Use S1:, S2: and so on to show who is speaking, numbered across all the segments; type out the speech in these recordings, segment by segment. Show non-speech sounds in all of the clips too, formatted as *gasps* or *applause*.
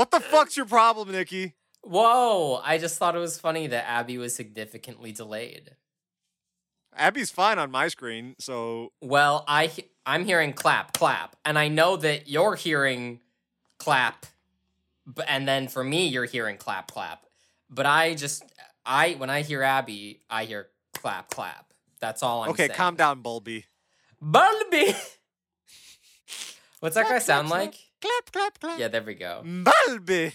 S1: What the fuck's your problem, Nikki?
S2: Whoa! I just thought it was funny that Abby was significantly delayed.
S1: Abby's fine on my screen, so
S2: Well, I I'm hearing clap, clap, and I know that you're hearing clap, but and then for me you're hearing clap, clap. But I just I when I hear Abby, I hear clap, clap. That's all I'm saying.
S1: okay,
S2: saying.
S1: calm down, Bulby.
S2: Bulby. *laughs* What's that guy sound like?
S1: Clap, clap, clap.
S2: Yeah, there we go.
S1: Bulby.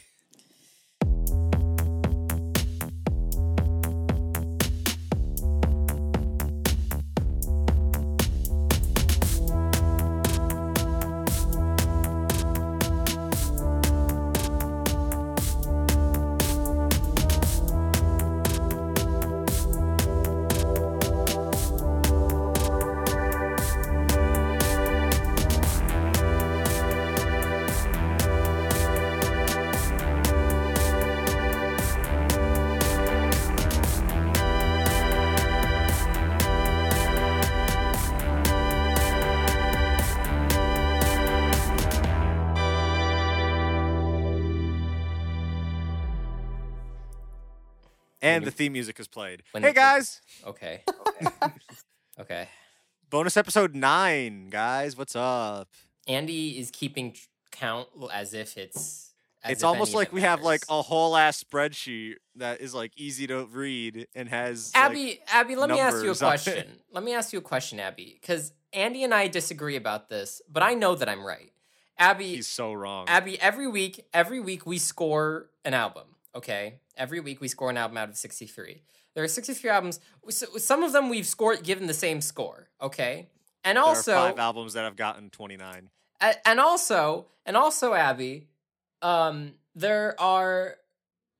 S1: Theme music is played.
S2: When
S1: hey
S2: the-
S1: guys,
S2: Okay. *laughs* okay.
S1: bonus episode nine, guys. What's up?
S2: Andy is keeping tr- count as if it's. As
S1: it's
S2: if
S1: almost like
S2: it
S1: we have like a whole ass spreadsheet that is like easy to read and has like,
S2: Abby, Abby, let me ask you a
S1: numbers on it.
S2: question. *laughs* Let me ask you a question, Abby, because Andy and I disagree about this, but I know that I'm right. Abby,
S1: he's so wrong.
S2: Abby, every week, every week we score an album. Okay, every week we score an album out of 63. There are 63 albums. So some of them we've scored given the same score. Okay, and
S1: there
S2: also
S1: are five albums that have gotten 29.
S2: and also and also abby um there are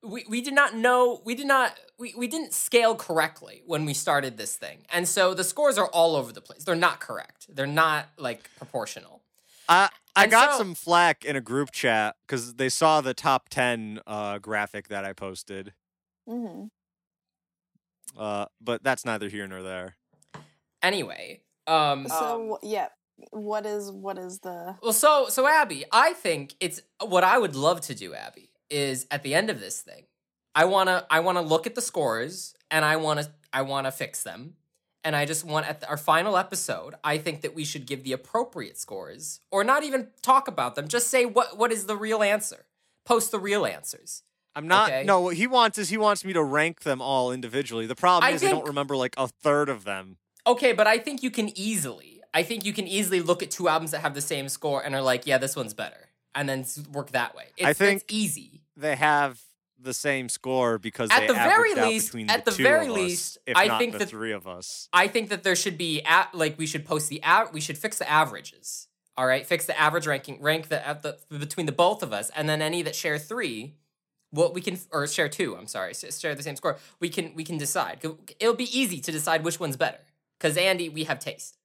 S2: we, we did not know we did not we, we didn't scale correctly when we started this thing and so the scores are all over the place they're not correct they're not like proportional
S1: I I got
S2: so-
S1: some flack in a group chat because they saw the top 10 uh, graphic that I posted.
S3: hmm
S1: Uh, but that's neither here nor there.
S2: anyway um
S3: So yeah, what is what is the
S2: well so so abby i think it's what i would love to do abby is at the end of this thing i want to i want to look at the scores and i want to i want to fix them and i just want at the, our final episode i think that we should give the appropriate scores or not even talk about them just say what what is the real answer post the real answers
S1: I'm not.
S2: Okay.
S1: No, what he wants is he wants me to rank them all individually. The problem
S2: I
S1: is I don't remember like a third of them.
S2: okay but i think you can easily i think you can easily look at two albums that have the same score and are like yeah this one's better and then work that way it's,
S1: I think-
S2: it's easy
S1: They have the same score because
S2: At
S1: they
S2: the very
S1: out
S2: least-
S1: between
S2: at
S1: the,
S2: the
S1: two
S2: very
S1: us,
S2: least,
S1: if
S2: I
S1: not
S2: think
S1: the
S2: that-
S1: three of us.
S2: I think that there should be at like we should post the av- we should fix the averages. All right, fix the average ranking, rank the at the between the both of us, and then any that share three, what we can or share two. I'm sorry, share the same score. We can we can decide. It'll be easy to decide which one's better because Andy, we have taste.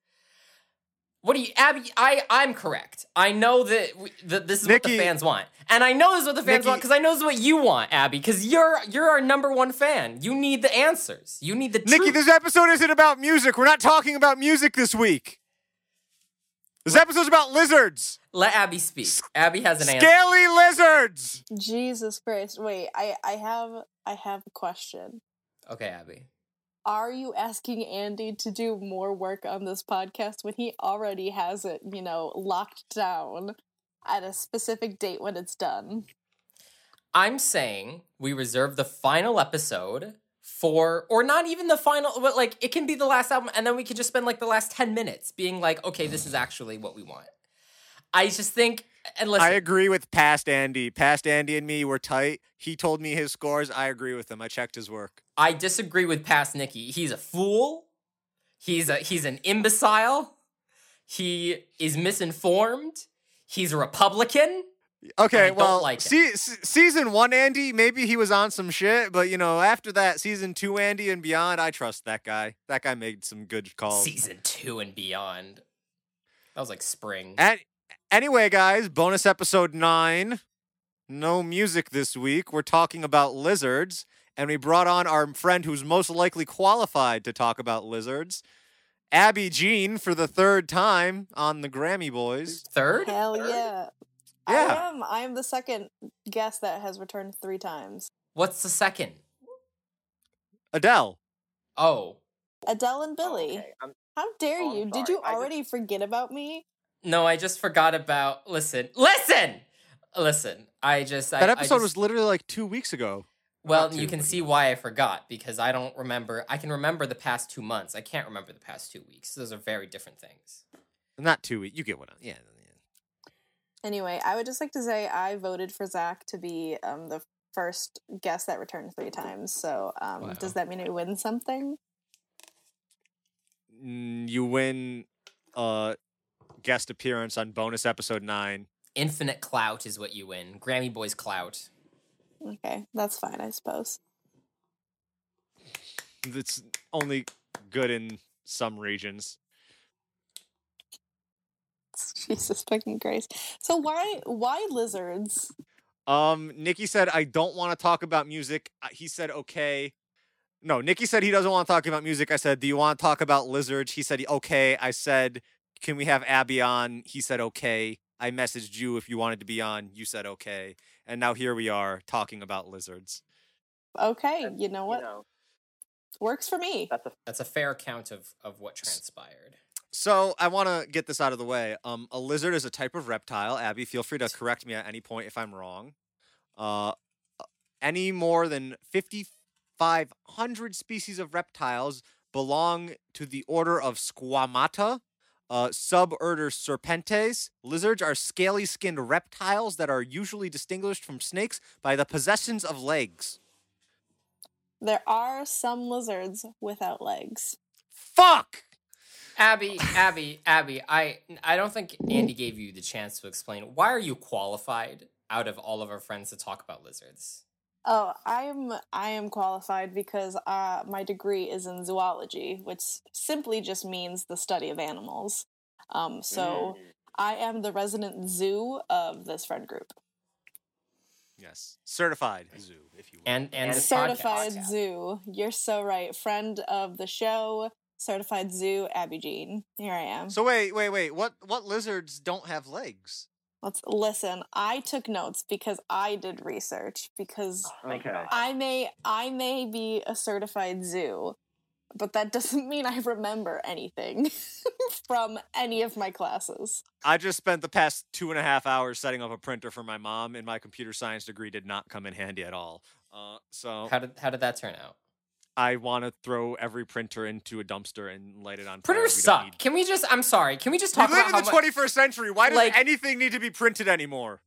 S2: What do you, Abby? I I'm correct. I know that, we, that this is what the fans want, and I know this is what the fans
S1: Nikki-
S2: want because I know this is what you want, Abby. Because you're you're our number one fan. You need the answers. You need the
S1: Nikki,
S2: truth.
S1: this episode isn't about music. We're not talking about music this week. This episode's about lizards.
S2: Let Abby speak. Abby has an answer.
S1: Scaly lizards.
S3: Jesus Christ? Wait, I I have I have a question.
S2: Okay, Abby.
S3: Are you asking Andy to do more work on this podcast when he already has it, you know, locked down at a specific date when it's done?
S2: I'm saying we reserve the final episode for, or not even the final, but like it can be the last album, and then we could just spend like the last 10 minutes being like, okay, this is actually what we want. I just think, and listen,
S1: I agree with past Andy. Past Andy and me were tight. He told me his scores. I agree with him. I checked his work.
S2: I disagree with past Nikki. He's a fool. He's a he's an imbecile. He is misinformed. He's a Republican.
S1: Okay, well,
S2: like it.
S1: se- se- season one, Andy, maybe he was on some shit, but you know, after that, season two, Andy and beyond, I trust that guy. That guy made some good calls.
S2: Season two and beyond. That was like spring.
S1: And anyway, guys, bonus episode nine. No music this week. We're talking about lizards, and we brought on our friend who's most likely qualified to talk about lizards, Abby Jeanne, for the third time on the Grammy Boys.
S2: Third?
S3: Hell yeah.
S1: Yeah.
S3: I am. I am the second guest that has returned three times.
S2: What's the second?
S1: Adele.
S2: Oh.
S3: Adele and Billy.
S4: Okay,
S3: How dare
S4: Oh, I'm
S3: you? Did you
S4: I just-
S3: already forget about me?
S2: No, I just forgot about. Listen, listen, listen. I just
S1: That
S2: I
S1: episode
S2: just-
S1: was literally like two weeks ago.
S2: Well,
S1: Not
S2: you can see why I forgot because I don't remember. I can remember the past two months. I can't remember the past two weeks. Those are very different things.
S1: Not two weeks. You get what? I, yeah. yeah.
S3: Anyway, I would just like to say I voted for Zach to be um, the first guest that returned three times. So, um,
S2: Wow.
S3: does that mean I win something?
S1: Mm, You win uh guest appearance on bonus episode nine.
S2: Infinite clout is what you win. Grammy Boys clout.
S3: Okay, that's fine, I suppose.
S1: It's only good in some regions. *laughs*
S3: Jesus fucking Christ. So why why lizards?
S1: Um, Nikki said I don't want to talk about music. Uh, He said okay. No, Nikki said he doesn't want to talk about music. I said, "Do you want to talk about lizards?" He said, "Okay." I said, "Can we have Abby on?" He said, "Okay." I messaged you if you wanted to be on. You said okay. And now here we are talking about lizards.
S3: Okay,
S4: that's,
S3: you know what?
S4: know,
S3: Works for me.
S4: that's a
S2: That's a fair account of of what transpired.
S1: So I want to get this out of the way. Um, a lizard is a type of reptile. Abby, feel free to correct me at any point if I'm wrong. Uh, any more than 5,500 species of reptiles belong to the order of Squamata. Uh, suborder Serpentes. Lizards are scaly skinned reptiles that are usually distinguished from snakes by the possessions of legs.
S3: There are some lizards without legs.
S1: Fuck!
S2: Abby, Abby, Abby, I I don't think Andy gave you the chance to explain why are you qualified out of all of our friends to talk about lizards.
S3: Oh, I am I am qualified because uh, my degree is in zoology, which simply just means the study of animals. Um, so
S4: Mm.
S3: I am the resident zoo of this friend group.
S1: Yes. Certified zoo, if you will.
S2: And and
S4: And
S3: certified
S2: podcast.
S3: zoo. You're so right. Friend of the show, certified zoo, Abby Jeanne. Here I am.
S1: So wait, wait, wait. What what lizards don't have legs?
S3: Let's listen. I took notes because I did research because
S1: Okay.
S3: I may I may be a certified zoo, but that *laughs* doesn't mean I remember anything *laughs* from any of my classes.
S1: I just spent the past two and a half hours setting up a printer for my mom, and my computer science degree did not come in handy at all. Uh, so
S2: How did how did that turn out?
S1: I want to throw every printer into a dumpster and light it on fire.
S2: Printers suck.
S1: need-
S2: Can we just? I'm sorry. Can we just talk?
S1: We
S2: live
S1: in the
S2: much?
S1: 21st century. Why does
S2: like-
S1: anything need to be printed anymore?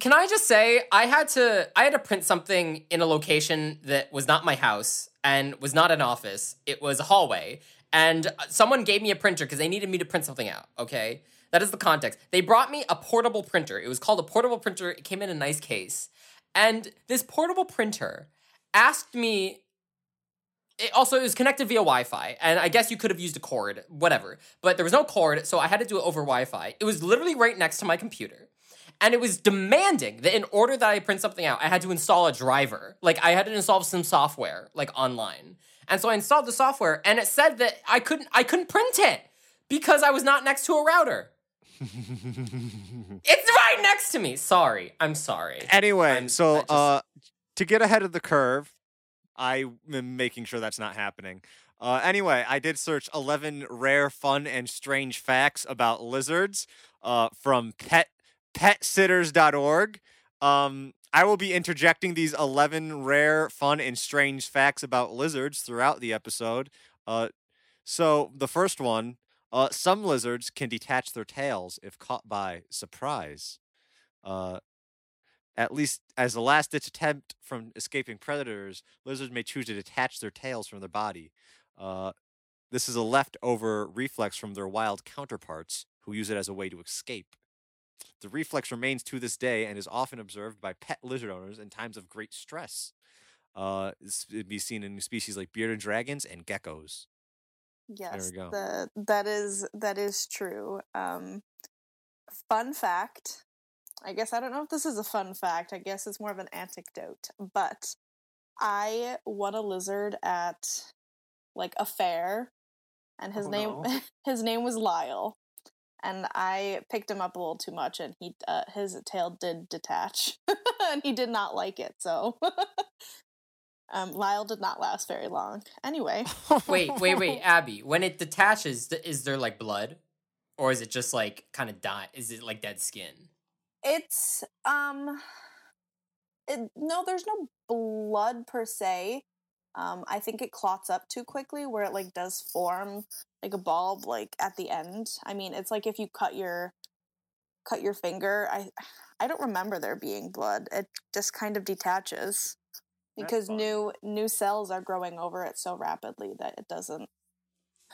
S2: Can I just say I had to I had to print something in a location that was not my house and was not an office. It was a hallway. And uh, someone gave me a printer because they needed me to print something out, okay? That is the context. They brought me a portable printer. It was called a portable printer. It came in a nice case. And this portable printer asked me it also it was connected via Wi-Fi, and I guess you could have used a cord, whatever. But there was no cord, so I had to do it over Wi-Fi. It was literally right next to my computer, and it was demanding that in order that I print something out, I had to install a driver. Like I had to install some software, like online. And so I installed the software, and it said that I couldn't I couldn't print it because I was not next to a router. *laughs* It's right next to me. Sorry, I'm sorry.
S1: Anyway,
S2: I'm-
S1: so
S2: just-
S1: uh, to get ahead of the curve, I am making sure that's not happening. Uh, anyway, I did search 11 rare, fun, and strange facts about lizards uh, from pet petsitters.org. Um, I will be interjecting these 11 rare, fun, and strange facts about lizards throughout the episode. Uh, so, the first one uh, some lizards can detach their tails if caught by surprise. Uh, at least as a last ditch attempt from escaping predators, lizards may choose to detach their tails from their body. Uh, this is a leftover reflex from their wild counterparts who use it as a way to escape. The reflex remains to this day and is often observed by pet lizard owners in times of great stress. Uh, would be seen in species like bearded dragons and geckos.
S3: Yes,
S1: we go.
S3: the that is that is true. Um, fun fact. I guess I don't know if this is a fun fact. I guess it's more of an anecdote. But I won a lizard at like a fair, and his
S4: Oh,
S3: name
S4: no. *laughs*
S3: his name was Lyle, and I picked him up a little too much, and he uh, his tail did detach, *laughs* and he did not like it. So, *laughs* um, Lyle did not last very long. Anyway,
S2: Wait, wait, wait, Abby. When it detaches, is there like blood, or is it just like kind of die? Is it like dead skin?
S3: It's um, it, no, there's no blood per se. Um, I think it clots up too quickly, where it like does form like a bulb, like at the end. I mean, it's like if you cut your cut your finger. I I don't remember there being blood. It just kind of detaches because new new cells are growing over it so rapidly that it doesn't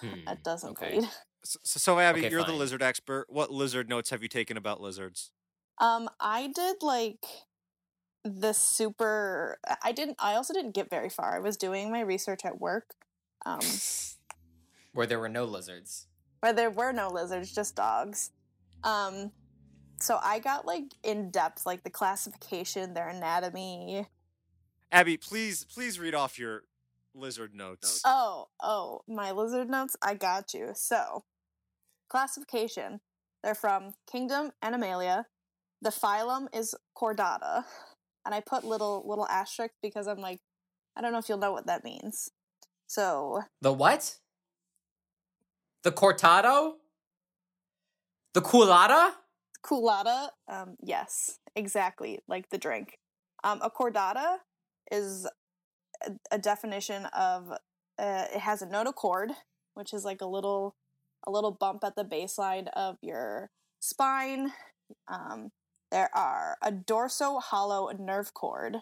S2: Hmm,
S3: it doesn't
S2: okay.
S3: bleed.
S1: So, so Abby,
S2: Okay,
S1: you're the lizard expert. What lizard notes have you taken about lizards?
S3: Um, I did like the super. I didn't. I also didn't get very far. I was doing my research at work. Um, *laughs*
S2: Where there were no lizards.
S3: where there were no lizards, just dogs. Um, so I got like in depth, like the classification, their anatomy.
S1: Abby, please, please read off your lizard notes.
S3: Oh, oh, my lizard notes. I got you. So, classification. They're from Kingdom Animalia. The phylum is Chordata, and I put little little asterisks because I'm like, I don't know if you'll know what that means. So,
S2: The what? The cortado? The culata?
S3: Culata, um, yes, exactly, like the drink. Um, a Chordata is a, a definition of uh, it has a notochord, which is like a little a little bump at the baseline of your spine. Um, there are a dorso hollow nerve cord,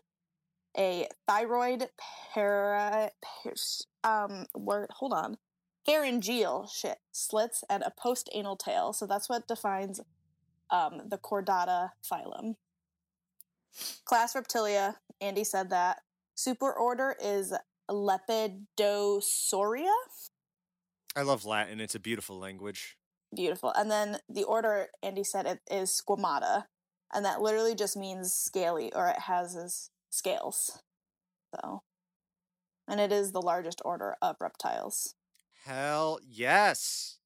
S3: a thyroid para, um word hold on pharyngeal shit slits and a post-anal tail. So that's what defines um, the Chordata phylum. Class Reptilia, Andy said that. Superorder is Lepidosauria.
S1: I love Latin. It's a beautiful language.
S3: Beautiful. And then the order, Andy said it is Squamata. And that literally just means scaly, or it has scales. So, and it is the largest order of reptiles.
S1: Hell yes.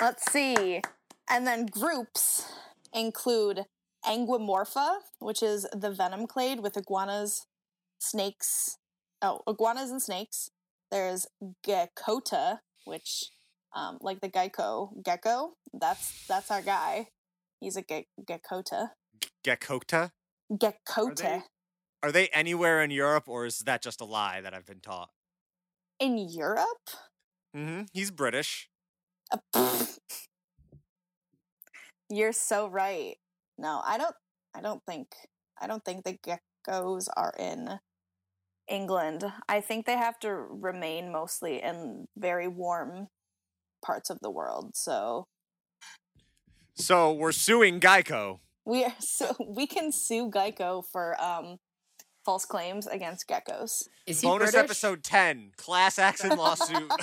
S3: Let's see. And then groups include Anguimorpha, which is the venom clade with iguanas, snakes. Oh, iguanas and snakes. There's Gekkota, which, um, like the gecko, gecko. That's that's our guy. He's a ge- Gekkota.
S1: Gekkota.
S3: Gekkota.
S1: Are they anywhere in Europe, or is that just a lie that I've been taught?
S3: In Europe?
S1: Mm-hmm. He's British.
S3: Uh. You're so right. No, I don't. I don't think. I don't think the geckos are in England. I think they have to remain mostly in very warm parts of the world. So
S1: So we're suing Geico.
S3: we are *laughs* so we can sue Geico for um false claims against geckos.
S2: Is he
S1: Bonus
S2: British?
S1: episode 10 Class action lawsuit. *laughs*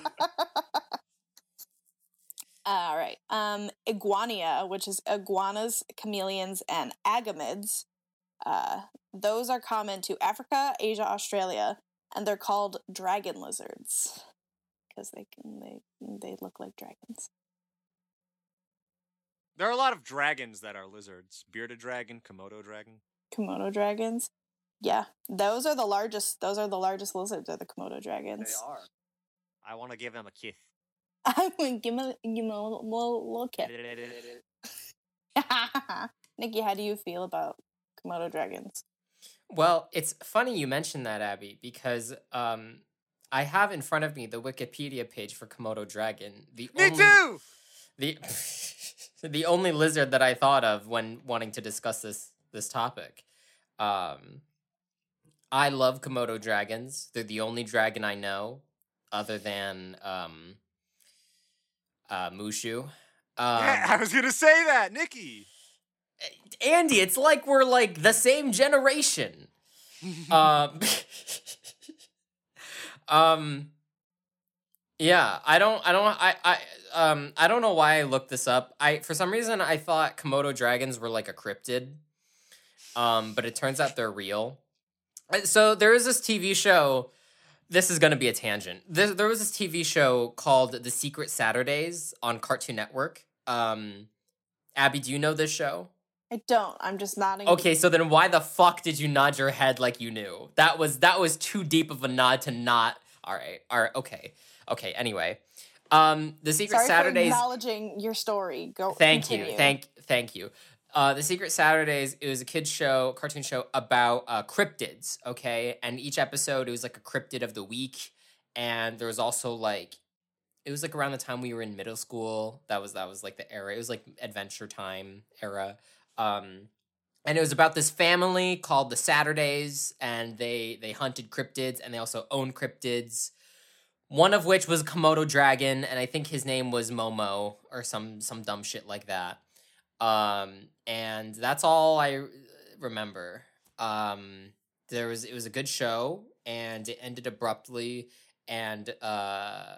S3: All right. Um, iguania, which is iguanas, chameleons, and agamids. Uh, those are common to Africa, Asia, Australia, and they're called dragon lizards because they can they they look like dragons.
S1: There are a lot of dragons that are lizards. Bearded dragon, Komodo dragon.
S3: Komodo dragons. Yeah, those are the largest. Those are the largest lizards. Are the Komodo dragons.
S1: They are. I want to give them a kiss. *laughs*
S3: I would give me give me a little, little, little kick. *laughs* Nikki, how do you feel about Komodo dragons?
S2: Well, it's funny you mentioned that, Abby, because um, I have in front of me the Wikipedia page for Komodo dragon. The
S1: Me
S2: only,
S1: too!
S2: The *laughs* the only lizard that I thought of when wanting to discuss this this topic. Um, I love Komodo dragons. They're the only dragon I know, other than um, uh, Mushu. Um,
S1: yeah, I was going to say that. Nikki.
S2: Andy, it's like we're like the same generation. *laughs* um, *laughs* um, yeah, I don't, I don't, I, I, um, I don't know why I looked this up. I, for some reason, I thought Komodo dragons were like a cryptid. Um, but it turns out they're real. Uh, So there is this TV show. This is going to be a tangent. There, there was this TV show called The Secret Saturdays on Cartoon Network. Um, Abby, do you know this show?
S3: I don't. I'm just nodding.
S2: Okay, so then why the fuck did you nod your head like you knew? That was that was too deep of a nod to not. All right, all right, okay, okay. Anyway, um, the Secret
S3: Sorry
S2: Saturdays.
S3: acknowledging your story. Go.
S2: Thank
S3: continue.
S2: you, thank thank you. Uh, the Secret Saturdays. It was a kids show, cartoon show about uh, cryptids. Okay, and each episode it was like a cryptid of the week, and there was also like. It was like around the time we were in middle school. That was that was like the era. It was like Adventure Time era. Um, and it was about this family called the Saturdays, and they they hunted cryptids, and they also owned cryptids. One of which was Komodo dragon, and I think his name was Momo or some some dumb shit like that. Um, and that's all I remember. Um, there was it was a good show, and it ended abruptly. And uh,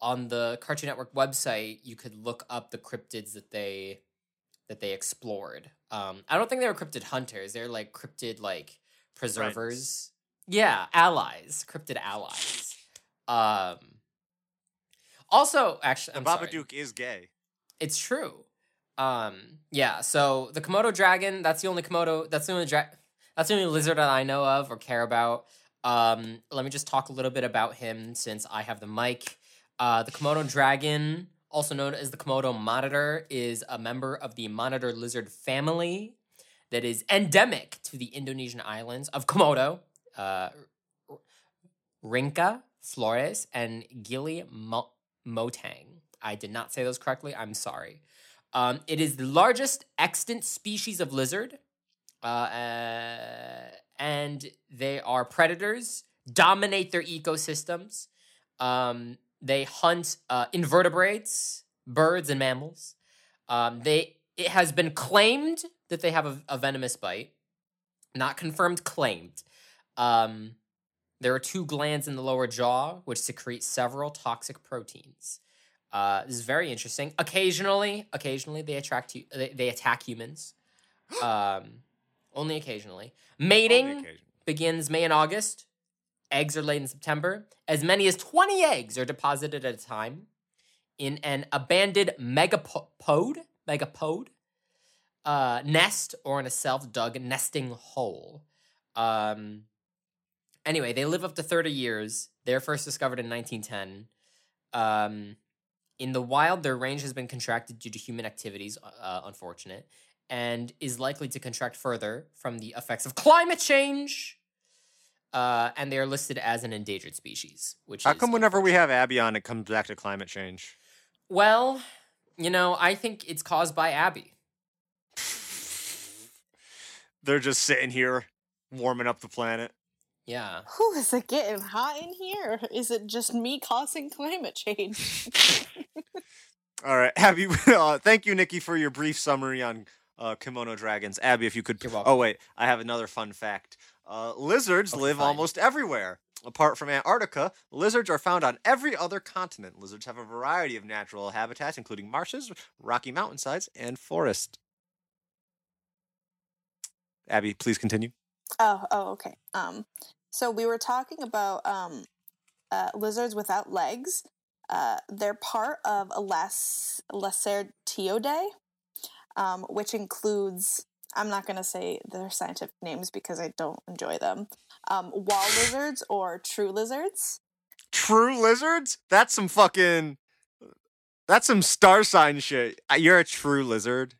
S2: on the Cartoon Network website, you could look up the cryptids that they that they explored. Um, I don't think they were cryptid hunters. They're like cryptid like preservers. Yeah, allies, cryptid allies. Um, also, actually,
S1: The
S2: I'm sorry.
S1: Babadook is gay.
S2: It's true. Um, yeah. So the Komodo dragon. That's the only Komodo. That's the only dra- That's the only lizard that I know of or care about. Um, let me just talk a little bit about him since I have the mic. Uh, the Komodo dragon, also known as the Komodo monitor, is a member of the monitor lizard family that is endemic to the Indonesian islands of Komodo, uh, Rinca, Flores, and Gili Mo- Motang. I did not say those correctly. I'm sorry. Um, it is the largest extant species of lizard, uh, uh, and they are predators, dominate their ecosystems. Um, they hunt uh, invertebrates, birds, and mammals. Um, they it has been claimed that they have a, a venomous bite, not confirmed, claimed. Um, there are two glands in the lower jaw which secrete several toxic proteins. Uh, this is very interesting. Occasionally, occasionally they attract you. They, they attack humans. *gasps* Um, only occasionally. Mating
S1: On the occasion.
S2: begins May and August. Eggs are laid in September. As many as 20 eggs are deposited at a time in an abandoned megapode, megapode uh, nest or in a self-dug nesting hole. Um, anyway, they live up to 30 years. They're first discovered in 1910. Um, in the wild, their range has been contracted due to human activities, uh, unfortunate, and is likely to contract further from the effects of climate change. Uh, and they are listed as an endangered species. Which
S1: How come whenever we have Abby on, it comes back to climate change?
S2: Well, you know, I think it's caused by Abby. *laughs*
S1: They're just sitting here warming up the planet.
S2: Yeah. *laughs*
S3: Whew, is it getting hot in here? Is it just me causing climate change? *laughs*
S1: All right, Abby. *laughs* Uh, thank you, Nikki, for your brief summary on uh, kimono dragons. Abby, if you could.
S2: You're.
S1: Oh wait, I have another fun fact. Uh, lizards
S2: Okay,
S1: live
S2: fine.
S1: almost everywhere. Apart from Antarctica, lizards are found on every other continent. Lizards have a variety of natural habitats, including marshes, rocky mountainsides, and forest. Abby, please continue.
S3: oh, oh, okay. Um, so we were talking about um, uh, lizards without legs. Uh, they're part of a Les Lacertioidae, um, which includes. I'm not going to say their scientific names because I don't enjoy them. Um, wall lizards or true lizards.
S1: True lizards? That's some fucking. That's some star sign shit. Uh, You're a true lizard.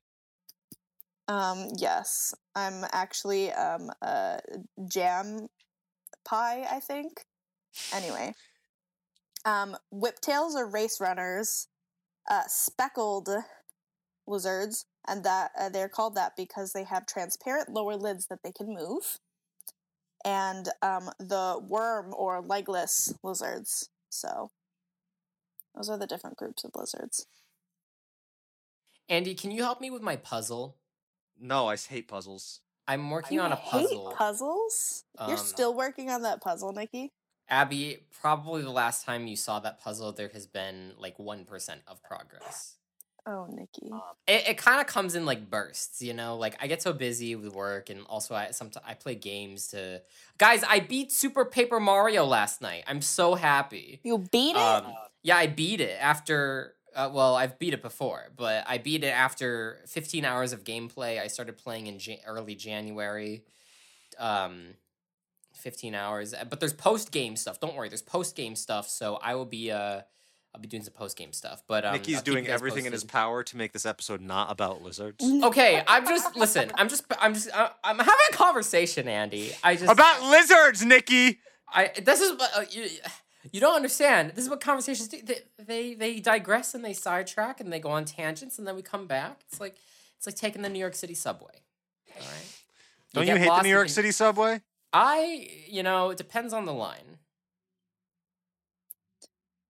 S3: Um, yes, I'm actually um a jam pie, I think. Anyway, um, whiptails are race runners. Uh, speckled lizards, and that uh, they're called that because they have transparent lower lids that they can move. And um, the worm or legless lizards. So those are the different groups of lizards.
S2: Andy, can you help me with my puzzle?
S1: No, I hate puzzles.
S2: I'm working
S3: You
S2: on a
S3: hate
S2: puzzle.
S3: puzzles? You're
S2: Um,
S3: still working on that puzzle, Nikki?
S2: Abby, probably the last time you saw that puzzle, there has been like 1% of progress.
S3: Oh, Nikki.
S2: It, it kind of comes in like bursts, you know. Like I get so busy with work, and also I sometimes I play games to. Guys, I beat Super Paper Mario last night. I'm so happy.
S3: You beat it?
S2: Um, yeah, I beat it after Uh, well, I've beat it before, but I beat it after 15 hours of gameplay. I started playing in Jan- early January. Um, 15 hours. Uh, But there's post game stuff. Don't worry, there's post game stuff. So I will be uh, I'll be doing some post game stuff. But um,
S1: Nikki's doing
S2: you guys
S1: everything in his power to make this episode not about lizards.
S2: Okay, *laughs* I'm just listen. I'm just I'm just I- I'm having a conversation, Andy. I just
S1: About lizards, Nikki.
S2: I this is what uh, you, you don't understand. This is what conversations do. They, they they digress and they sidetrack and they go on tangents and then we come back. It's like it's like taking the New York City subway. All right.
S1: Don't you,
S2: get
S1: hate the New York City subway?
S2: I you know it depends on the line.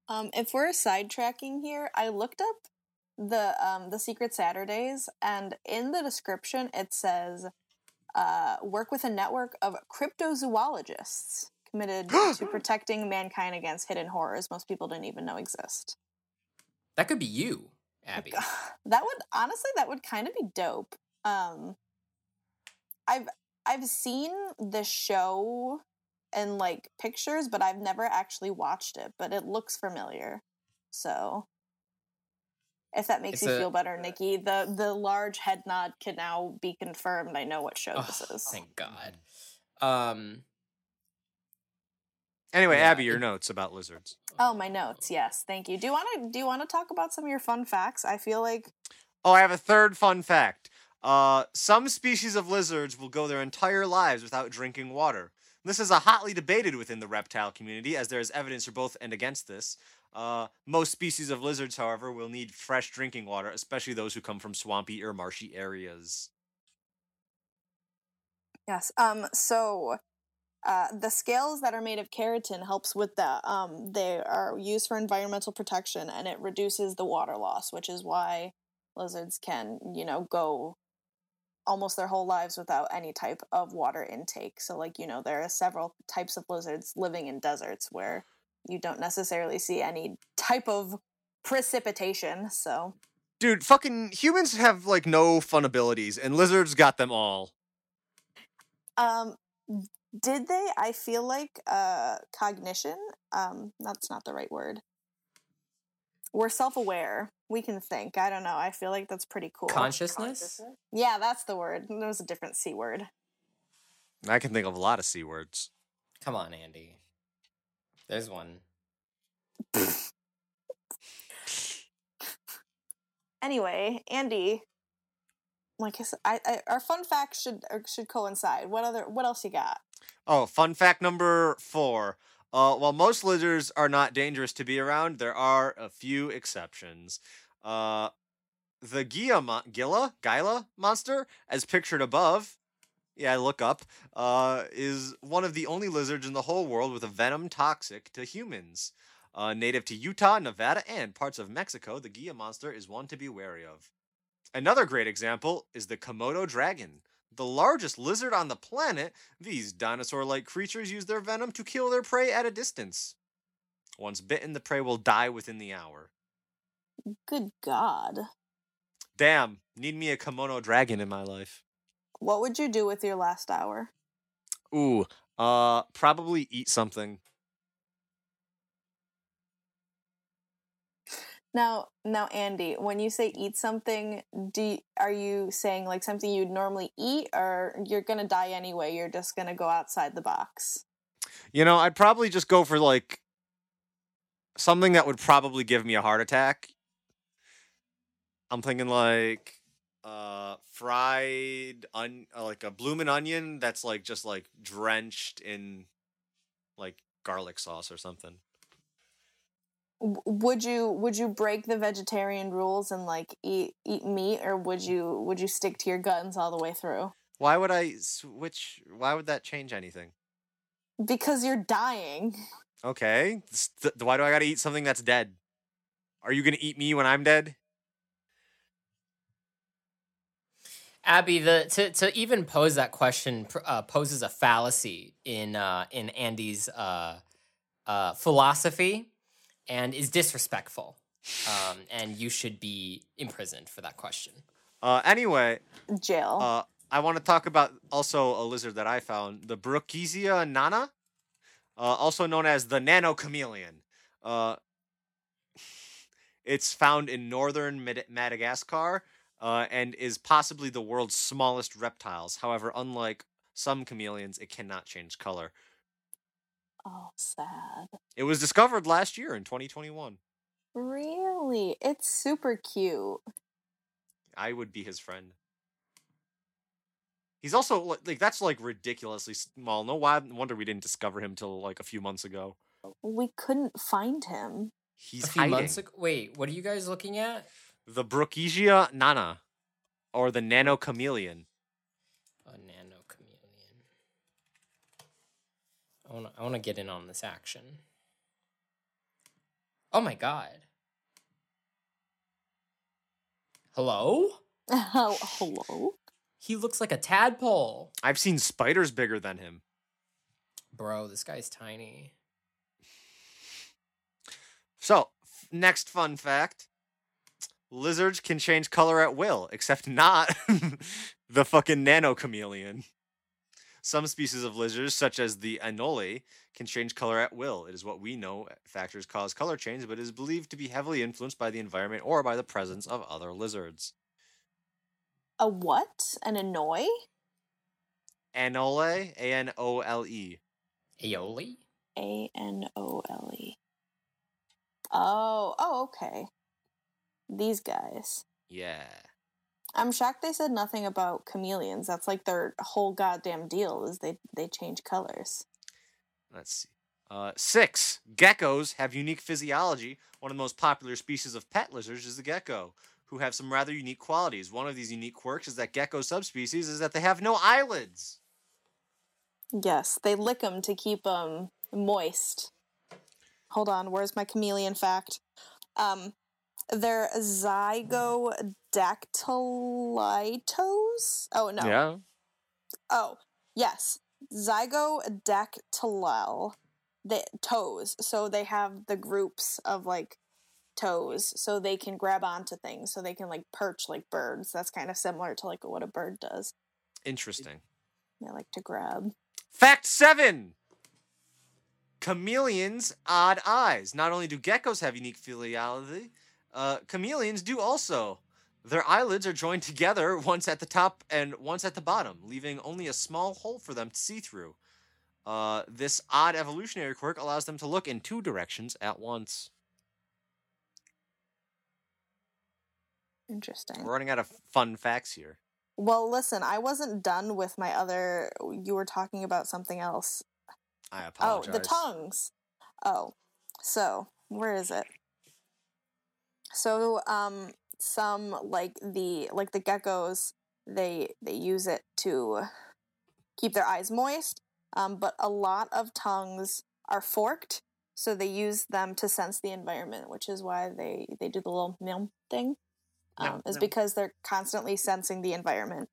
S3: Um, if we're sidetracking here, I looked up the um the Secret Saturdays, and in the description it says, uh, "Work with a network of cryptozoologists committed *gasps* to protecting mankind against hidden horrors most people didn't even know exist."
S2: That could be you, Abby. *laughs*
S3: that would honestly that would kind of be dope. Um, I've I've seen the show in like pictures, but I've never actually watched it. But it looks familiar, so if that makes
S2: It's
S3: you
S2: a-
S3: feel better, Nikki, the the large head nod can now be confirmed. I know what show this
S2: Oh,
S3: is.
S2: thank God. Um.
S1: Anyway,
S2: Yeah,
S1: Abby, your notes about lizards.
S3: Oh, my notes. Yes, thank you. Do you want to do you want to talk about some of your fun facts? I feel like
S1: Oh, I have a third fun fact. Uh, some species of lizards will go their entire lives without drinking water. This is a hotly debated within the reptile community, as there is evidence for both and against this. Uh, most species of lizards, however, will need fresh drinking water, especially those who come from swampy or marshy areas.
S3: Yes. Um. So, uh, the scales that are made of keratin helps with the um. They are used for environmental protection, and it reduces the water loss, which is why lizards can, you know, go almost their whole lives without any type of water intake. So, like you know, there are several types of lizards living in deserts where you don't necessarily see any type of precipitation. So,
S1: Dude, fucking humans have like no fun abilities, and lizards got them all.
S3: Um, did they? I feel like uh, cognition. Um, that's not the right word. We're self-aware. We can think. I don't know. I feel like that's pretty cool.
S2: Consciousness?
S3: Yeah, that's the word. There was a different c word.
S1: I can think of a lot of c words.
S2: Come on, Andy. There's one.
S3: Anyway, Andy. Like I said, I, I, our fun facts should should coincide. What other? What else you got?
S1: Oh, fun fact number four. Uh, while most lizards are not dangerous to be around, there are a few exceptions. Uh, the Gila Gila monster, as pictured above, yeah, look up, uh, is one of the only lizards in the whole world with a venom toxic to humans. Uh, native to Utah, Nevada, and parts of Mexico, the Gila monster is one to be wary of. Another great example is the Komodo dragon. The largest lizard on the planet, these dinosaur like creatures use their venom to kill their prey at a distance. Once bitten, the prey will die within the hour.
S3: Good God.
S1: Damn, need me a kimono dragon in my life.
S3: What would you do with your last hour?
S1: Ooh, uh, probably eat something.
S3: Now, now, Andy, when you say eat something, do y- are you saying like something you'd normally eat, or you're gonna die anyway? You're just gonna go outside the box.
S1: You know, I'd probably just go for like something that would probably give me a heart attack. I'm thinking like uh fried uh, like a bloomin' onion that's like just like drenched in like garlic sauce or something.
S3: W- would you would you break the vegetarian rules and like eat eat meat, or would you would you stick to your guns all the way through?
S1: Why would I switch? Why would that change anything?
S3: Because you're dying.
S1: Okay, s- why do I gotta eat something that's dead? Are you gonna eat me when I'm dead?
S2: Abby, the to, to even pose that question uh, poses a fallacy in uh, in Andy's uh, uh, philosophy and is disrespectful. Um, and you should be imprisoned for that question.
S1: Uh, anyway,
S3: Jail.
S1: Uh, I want to talk about also a lizard that I found, the Brookesia nana, uh, also known as the nano chameleon. Uh, It's found in northern Mad- Madagascar uh, and is possibly the world's smallest reptiles. However, unlike some chameleons, it cannot change color.
S3: Oh, sad.
S1: It was discovered last year in 2021.
S3: Really? It's super cute.
S1: I would be his friend. He's also like that's like ridiculously small. No why- wonder we didn't discover him till like a few months ago.
S3: Oh, we couldn't find him.
S1: He's
S2: a few
S1: hiding.
S2: months ago. Wait, what are you guys looking at?
S1: The Brookesia nana, or the nano chameleon.
S2: A nano chameleon. I want to. I want to get in on this action. Oh my god. Hello?
S3: Oh, *laughs* hello?
S2: He looks like a tadpole.
S1: I've seen spiders bigger than him.
S2: Bro, this guy's tiny.
S1: So, f- next fun fact lizards can change color at will, except not *laughs* the fucking nano chameleon. Some species of lizards, such as the anole, can change color at will. It is what we know factors cause color change, but is believed to be heavily influenced by the environment or by the presence of other lizards.
S3: A what? An annoy?
S1: Anole, A N O L E.
S2: Aioli?
S3: A N O L E. Oh, oh, okay. These guys.
S1: Yeah.
S3: I'm shocked they said nothing about chameleons. That's like their whole goddamn deal is they they change colors.
S1: Let's see. Uh, six, geckos have unique physiology. One of the most popular species of pet lizards is the gecko, who have some rather unique qualities. One of these unique quirks is that gecko subspecies is that they have no eyelids.
S3: Yes, they lick them to keep them moist. Hold on, where's my chameleon fact? Um, they're zygodactylitos. Oh no.
S1: Yeah.
S3: Oh yes, zygodactylal. The toes. So they have the groups of like toes, so they can grab onto things. So they can like perch like birds. That's kind of similar to like what a bird does.
S1: Interesting.
S3: They like to grab.
S1: Fact seven. Chameleons' odd eyes. Not only do geckos have unique physiology, uh, chameleons do also. Their eyelids are joined together, *laughs* once at the top and once at the bottom, leaving only a small hole for them to see through. Uh, this odd evolutionary quirk allows them to look in two directions at once.
S3: Interesting.
S1: We're running out of fun facts here.
S3: Well, listen, I wasn't done with my other. You were talking about something else.
S1: I apologize.
S3: Oh, the tongues. Oh, so where is it? So, um, some like the like the geckos, they they use it to keep their eyes moist. Um, but a lot of tongues are forked, so they use them to sense the environment, which is why they they do the little meow thing. Um,
S1: Meow,
S3: is because they're constantly sensing the environment.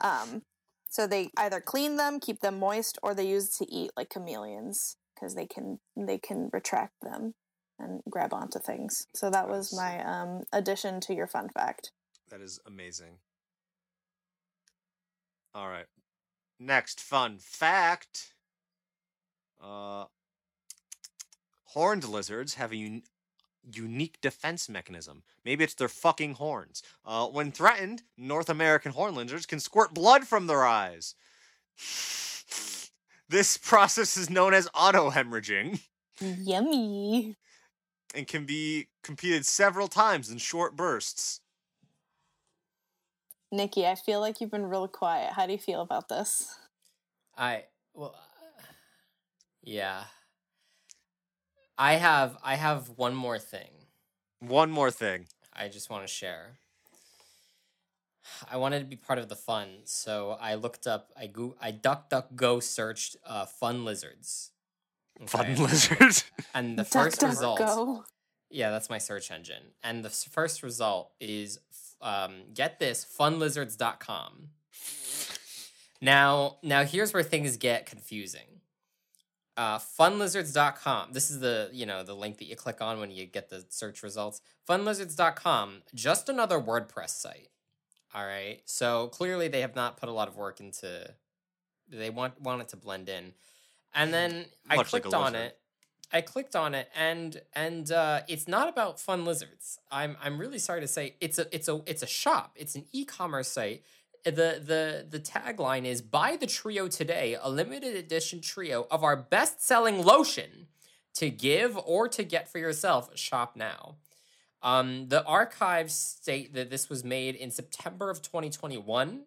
S3: Um, so they either clean them, keep them moist, or they use it to eat like chameleons because they can they can retract them and grab onto things. So that was my um, addition to your fun fact.
S1: That is amazing. All right. Next fun fact. Uh, horned lizards have a un- unique defense mechanism. Maybe it's their fucking horns. Uh, when threatened, North American horned lizards can squirt blood from their eyes. *laughs* this process is known as autohemorrhaging
S3: Yummy.
S1: And can be competed several times in short bursts.
S3: Nikki, I feel like you've been real quiet. How do you feel about this?
S2: I well, uh, yeah. I have I have one more thing.
S1: One more thing.
S2: I just want to share. I wanted to be part of the fun, so I looked up. I go. I duck duck go searched uh, fun lizards.
S1: Fun
S2: Okay?
S1: lizards. *laughs*
S2: And the first
S3: duck,
S2: result.
S3: Go.
S2: Yeah, that's my search engine. And the first result is um, get this funlizards.com. Now, now here's where things get confusing. Uh, funlizards.com. This is the, you know, the link that you click on when you get the search results. Funlizards.com, just another WordPress site. All right. So clearly they have not put a lot of work into they want want it to blend in. And then I
S1: Much like
S2: clicked on it I clicked on it and and uh, it's not about fun lizards. I'm I'm really sorry to say it's a it's a it's a shop. It's an e-commerce site. The the the tagline is buy the trio today, a limited edition trio of our best-selling lotion to give or to get for yourself. Shop now. Um, the archives state that this was made in September of 2021.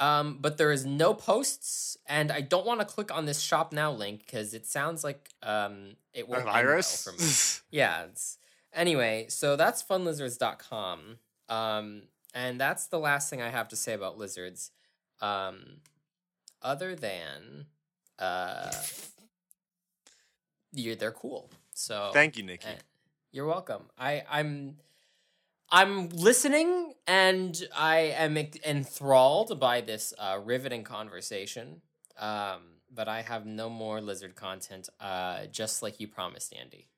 S2: Um, but there is no posts, and I don't want to click on this shop now link because it sounds like um, it
S1: A
S2: will
S1: virus?
S2: for me. *laughs* yeah. It's, anyway, so that's funlizards.com. Um, and that's the last thing I have to say about lizards. Um, other than uh, you're they're cool. So
S1: Thank you, Nikki.
S2: uh, You're welcome. I I'm I'm listening and I am enthralled by this uh, riveting conversation. Um, but I have no more lizard content, uh, just like you promised, Andy.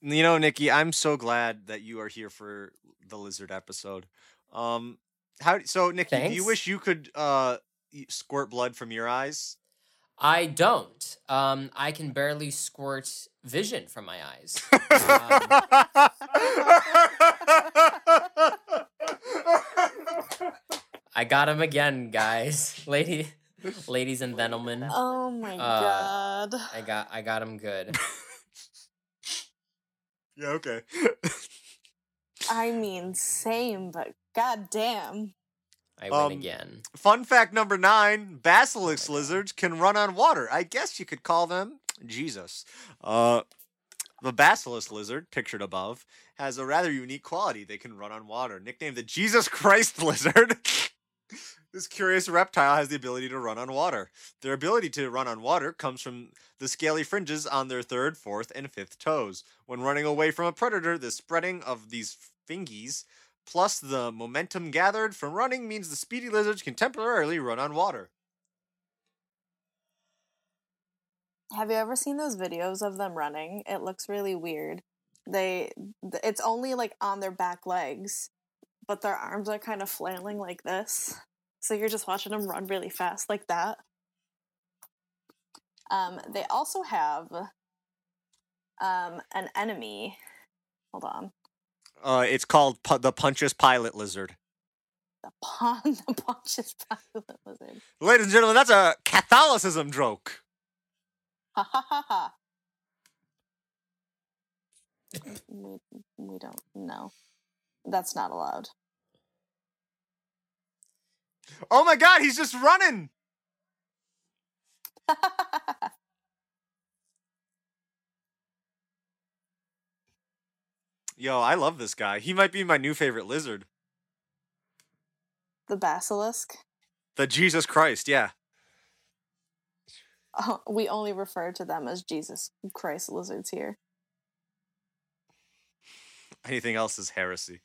S1: You know, Nikki, I'm so glad that you are here for the lizard episode. Um, how so, Nikki? Do you wish you could uh squirt blood from your eyes?
S2: I don't. Um, I can barely squirt vision from my eyes. *laughs* I got him again, guys, lady, ladies and gentlemen.
S3: Oh my
S2: Uh,
S3: god.
S2: I got I got him good.
S1: yeah, okay.
S3: I mean, same, but goddamn.
S2: I win
S1: Um,
S2: again.
S1: Fun fact number nine: basilisk lizards can run on water. I guess you could call them Jesus. Uh, the basilisk lizard, pictured above, has a rather unique quality. They can run on water. Nicknamed the Jesus Christ *laughs* lizard. This curious reptile has the ability to run on water. Their ability to run on water comes from the scaly fringes on their third, fourth, and fifth toes. When running away from a predator, the spreading of these fingies plus the momentum gathered from running means the speedy lizards can temporarily run on water.
S3: Have you ever seen those videos of them running? It looks really weird. They it's only like on their back legs, but their arms are kind of flailing like this. So you're just watching them run really fast like that. Um they also have um an enemy. Hold on.
S1: Uh, it's called pu- the Pontius Pilate Lizard.
S3: The pon *laughs* the Pontius Pilate lizard.
S1: Ladies and gentlemen, that's a Catholicism joke.
S3: Ha ha ha ha. We, we don't know. That's not allowed.
S1: Oh my god, he's just running! *laughs* Yo, I love this guy. He might be my new favorite lizard.
S3: the basilisk.
S1: The Jesus Christ, yeah. *laughs*
S3: Oh, we only refer to them as Jesus Christ lizards here.
S1: Anything else is heresy.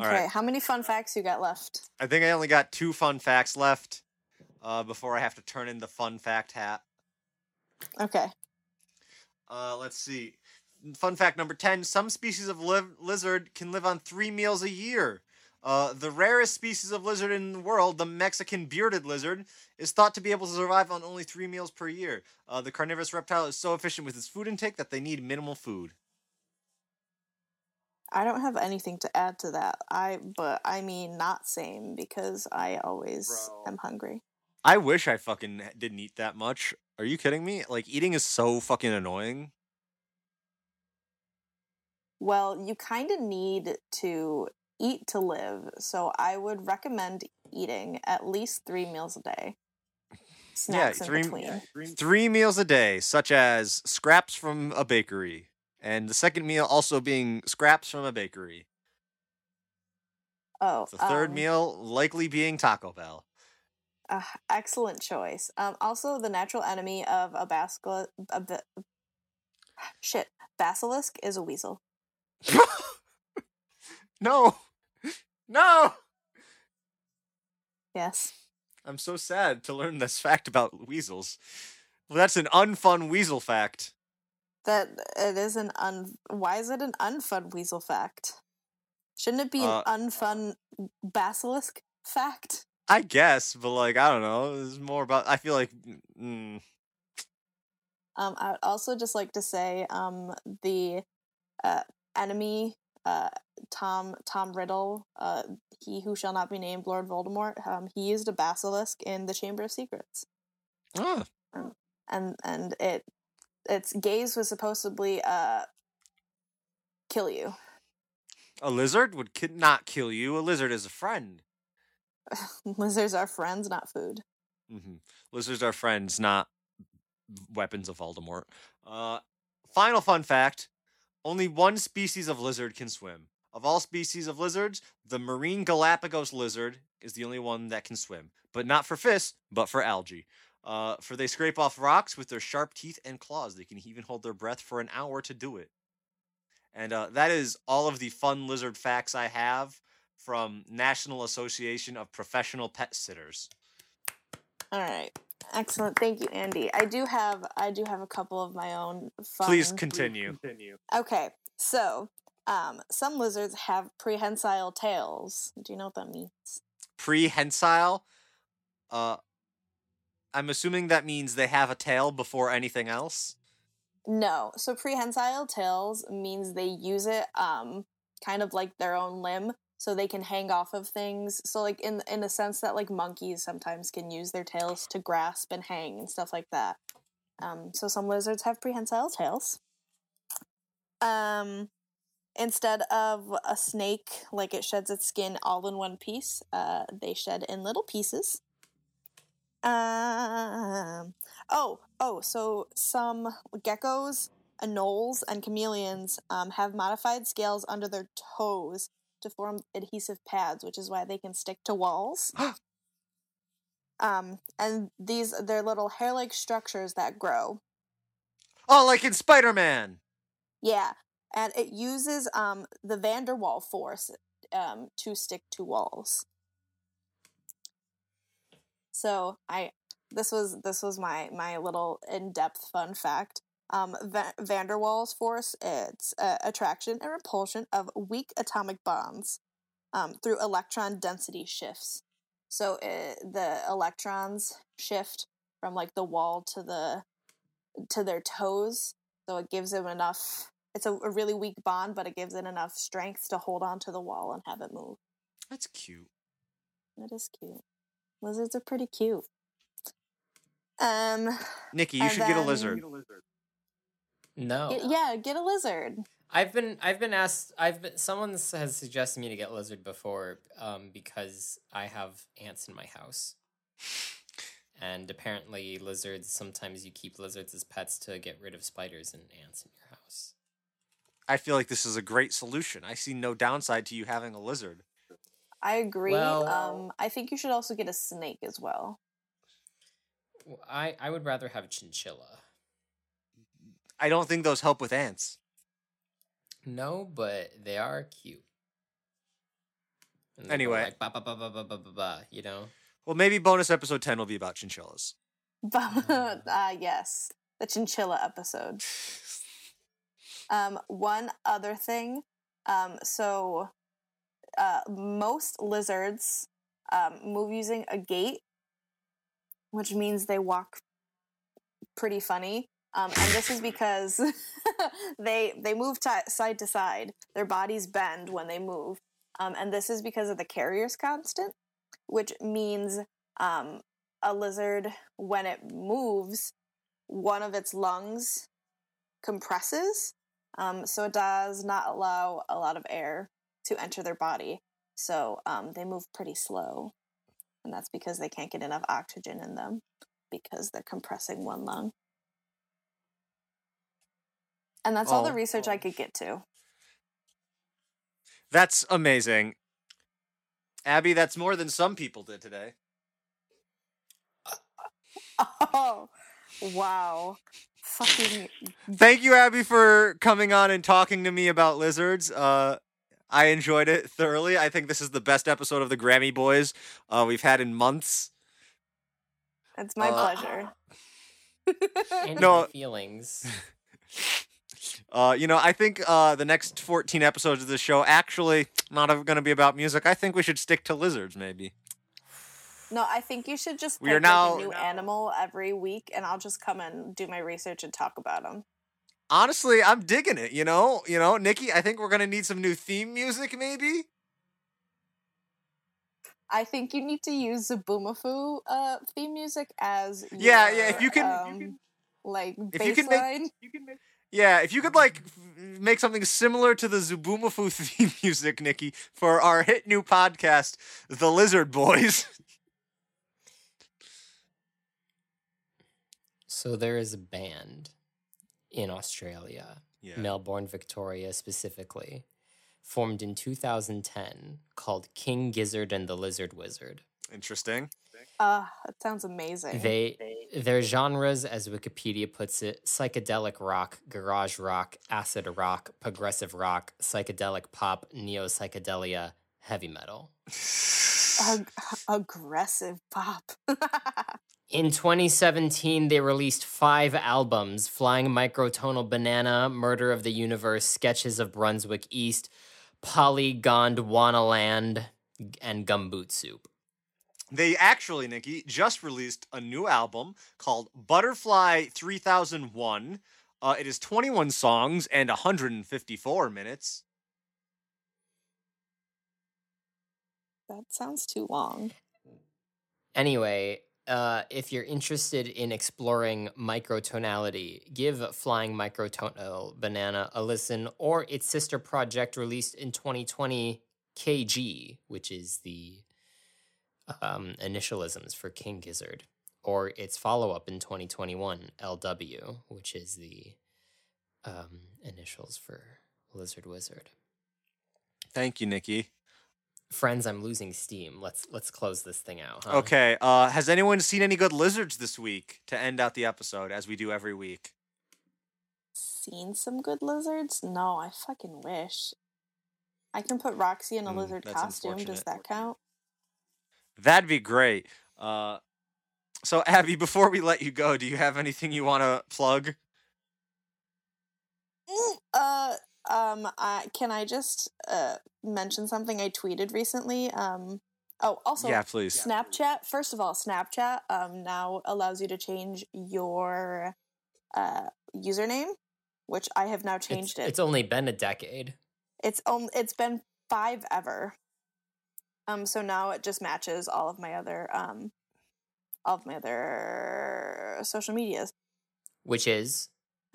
S1: All
S3: Okay,
S1: right.
S3: how many fun facts you got left?
S1: I think I only got two fun facts left uh, before I have to turn in the fun fact hat.
S3: Okay.
S1: Uh, let's see. Fun fact number 10 some species of liv- lizard can live on three meals a year. Uh, the rarest species of lizard in the world, the Mexican bearded lizard, is thought to be able to survive on only three meals per year. Uh, the carnivorous reptile is so efficient with its food intake that they need minimal food.
S3: I don't have anything to add to that. I but I mean not same because I always
S1: Bro.
S3: am hungry.
S1: I wish I fucking didn't eat that much. Are you kidding me? Like, eating is so fucking annoying.
S3: Well, you kind of need to eat to live, so I would recommend eating at least 3 meals a day. Snacks
S1: yeah,
S3: in
S1: three,
S3: between.
S1: three meals a day, such as scraps from a bakery, and the second meal also being scraps from a bakery.
S3: Oh,
S1: The third
S3: um,
S1: meal likely being Taco Bell.
S3: Uh, excellent choice. Um, also, the natural enemy of a basilisk, *sighs* a shit, basilisk is a weasel. *laughs*
S1: no, no.
S3: Yes.
S1: I'm so sad to learn this fact about weasels. Well, that's an unfun weasel fact.
S3: That it is an un. Why is it an unfun weasel fact? Shouldn't it be
S1: Uh,
S3: an unfun basilisk fact?
S1: I guess, but like I don't know. It's more about. I feel like. Mm,
S3: Um, I'd also just like to say um, the uh, enemy, uh, Tom Tom Riddle, uh, he who shall not be named, Lord Voldemort. Um, he used a basilisk in the Chamber of Secrets,
S1: Ah,
S3: and and it its gaze was supposedly uh kill you.
S1: a lizard would ki- not kill you. A lizard is a friend. *laughs*
S3: Lizards are friends, not food.
S1: hmm Lizards are friends, not weapons of Voldemort. Uh, final fun fact: only one species of lizard can swim. Of all species of lizards, the marine Galapagos lizard is the only one that can swim, but not for fish, but for algae. Uh, for they scrape off rocks with their sharp teeth and claws. They can even hold their breath for an hour to do it. And uh, that is all of the fun lizard facts I have from National Association of Professional Pet Sitters.
S3: All right. Excellent. Thank you, Andy. I do have I do have a couple of my own fun
S1: Please continue. continue.
S3: Okay. So, um some lizards have prehensile tails. Do you know what that means?
S1: prehensile. Uh, I'm assuming that means they have a tail before anything else.
S3: No. So prehensile tails means they use it um kind of like their own limb so they can hang off of things. So like in in the sense that like monkeys sometimes can use their tails to grasp and hang and stuff like that. Um so some lizards have prehensile tails. Um instead of a snake like it sheds its skin all in one piece, uh they shed in little pieces. Um Oh, oh, so some geckos, anoles, and chameleons um, have modified scales under their toes to form adhesive pads, which is why they can stick to walls. *gasps* *gasps* um, and these they're little hair-like structures that grow.
S1: Oh, like in Spider Man.
S3: Yeah, and it uses um, the van der Waal force um, to stick to walls. So I this was this was my my little in-depth fun fact. Um, Va- van der Waals force it's uh, attraction and repulsion of weak atomic bonds um, through electron density shifts. So it, the electrons shift from like the wall to the to their toes, so it gives them enough. It's a, a really weak bond, but it gives it enough strength to hold on to the wall and have it move.
S1: That's cute.
S3: It is cute. Lizards are pretty cute. Um,
S1: Nikki, you should get a
S3: then-
S1: lizard.
S2: No.
S3: get- yeah, get a lizard.
S2: I've been I've been asked I've been someone has suggested me to get lizard before um, because I have ants in my house. And apparently lizards sometimes you keep lizards as pets to get rid of spiders and ants in your house.
S1: I feel like this is a great solution. I see no downside to you having a lizard.
S3: I agree.
S2: Well-
S3: um, I think you should also get a snake as well.
S2: I I would rather have a chinchilla.
S1: I don't think those help with ants.
S2: No, but they are cute. And
S1: Anyway.
S2: like, ba, ba, ba, ba, ba, ba, ba, ba, you know?
S1: Well, maybe bonus episode 10 will be about chinchillas.
S3: But *laughs* uh, yes, the chinchilla episode. Um, one other thing. Um, so uh, most lizards um, move using a gait, which means they walk pretty funny. Um, and this is because *laughs* they they move ti side to side. Their bodies bend when they move, um, and this is because of the Carrier's constraint, which means um, a lizard when it moves, one of its lungs compresses, um, so it does not allow a lot of air to enter their body. So um, they move pretty slow, and that's because they can't get enough oxygen in them because they're compressing one lung. And that's all the
S1: Oh.
S3: research I could get to.
S1: That's amazing. Abby, that's more than some people did today. *laughs*
S3: Oh, wow. Fucking
S1: Thank you, Abby, for coming on and talking to me about lizards. Uh, I enjoyed it thoroughly. I think this is the best episode of the Grammy Boys uh, we've had in months.
S3: It's my
S1: Uh,
S3: pleasure.
S2: And
S1: No.
S2: my feelings. *laughs*
S1: Uh, you know, I think uh, the next 14 episodes of the show actually not going to be about music. I think we should stick to lizards, maybe.
S3: No, I think you should just
S1: We
S3: pick
S1: are now-
S3: like, a new animal every week, and I'll just come and do my research and talk about them.
S1: Honestly, I'm digging it. You know, you know, Nikki. I think we're gonna need some new theme music, maybe.
S3: I think you need to use the Zoboomafoo uh, theme music as
S1: Yeah,
S3: your,
S1: yeah, if you can-
S3: um, like
S1: If you can make-
S3: baseline.
S1: Yeah, if you could like make something similar to the Zoboomafoo *laughs* theme music, Nikki, for our hit new podcast, The Lizard Boys. *laughs*
S2: So there is a band in Australia,
S1: Yeah.
S2: Melbourne, Victoria specifically, formed in 2010 called King Gizzard and the Lizard Wizard.
S1: Interesting.
S3: Uh, that sounds amazing.
S2: They their genres, as Wikipedia puts it, psychedelic rock, garage rock, acid rock, progressive rock, psychedelic pop, neo psychedelia, heavy metal.
S3: Ag- aggressive pop. *laughs*
S2: In 2017, they released five albums Flying Microtonal Banana, Murder of the Universe, Sketches of Brunswick East, Polygondwanaland, and Gumboot Soup.
S1: They actually, Nikki, just released a new album called Butterfly 3001. Uh, it is 21 songs and 154 minutes.
S3: that sounds too long.
S2: Anyway, uh, if you're interested in exploring microtonality, give Flying Microtonal Banana a listen, or its sister project released in 2020, KG, which is the um, initialisms for King Gizzard, or its follow up in 2021, LW, which is the um, initials for Lizard Wizard.
S1: Thank you, Nikki.
S2: Friends, I'm losing steam. Let's let's close this thing out. huh?
S1: Okay. Uh, has anyone seen any good lizards this week to end out the episode, as we do every week?
S3: Seen some good lizards? No, I fucking wish. I can put Roxy in a
S1: Mm,
S3: lizard costume. Does that count?
S1: That'd be great. Uh, so, Abby, *laughs* before we let you go, do you have anything you want to plug?
S3: Mm, Uh, um, I, can I just uh mention something I tweeted recently? Um, oh, also,
S1: yeah, please.
S3: Snapchat. First of all, Snapchat um now allows you to change your uh username, which I have now
S2: It's,
S3: changed it.
S2: it's only been a decade.
S3: It's um, it's been five ever. Um, so now it just matches all of my other um, all of my other social medias.
S2: which is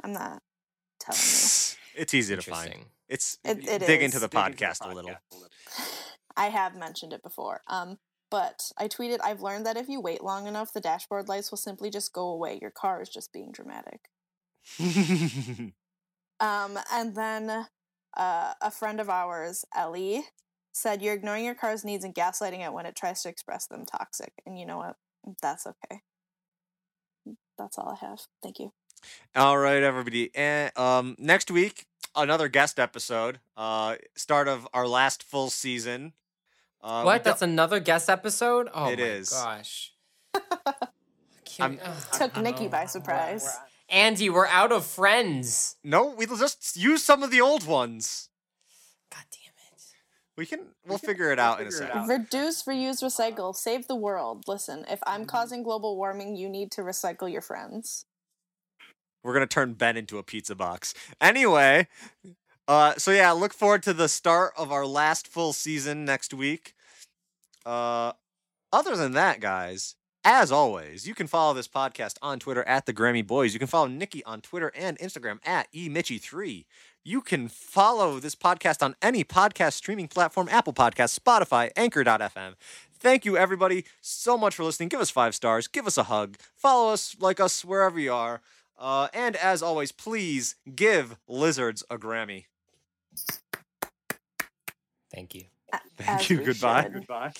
S3: I'm not telling you. *laughs*
S1: It's easy to find.
S2: interesting.
S1: It's
S3: It- it
S1: dig into
S3: is.
S1: the podcast a little.
S3: I have mentioned it before. Um, but I tweeted, I've learned that if you wait long enough, the dashboard lights will simply just go away. Your car is just being dramatic. *laughs* Um, and then uh, a friend of ours, Ellie, said, You're ignoring your car's needs and gaslighting it when it tries to express them toxic. And you know what? That's okay. That's all I have. Thank you.
S1: All right, everybody. And um, next week, another guest episode. Uh, start of our last full season. Uh,
S2: what? That's another guest episode? Oh
S1: It
S2: my
S1: is.
S2: gosh. *laughs*
S1: I'm-
S2: Can't- ugh,
S3: Took
S2: I
S3: Nikki by surprise.
S2: Andy, we're out of friends.
S1: no. We'll just use some of the old ones.
S2: God damn it.
S1: We can. We'll figure it out in a second.
S3: Reduce, reuse, recycle. Save the world. Listen, if I'm causing global warming, you need to recycle your friends.
S1: We're gonna turn Ben into a pizza box. Anyway, uh, so yeah, look forward to the start of our last full season next week. Uh, other than that, guys, as always, you can follow this podcast on Twitter at the Grammy Boys. You can follow Nikki on Twitter and Instagram at emitchy3. You can follow this podcast on any podcast streaming platform Apple Podcasts, Spotify, Anchor.fm. Thank you, everybody, so much for listening. Give us five stars, give us a hug, follow us, like us wherever you are. Uh, and as always, please give Lizards a Grammy.
S2: Thank you.
S1: Thank
S3: as
S1: you. Goodbye.
S3: should.
S1: Goodbye.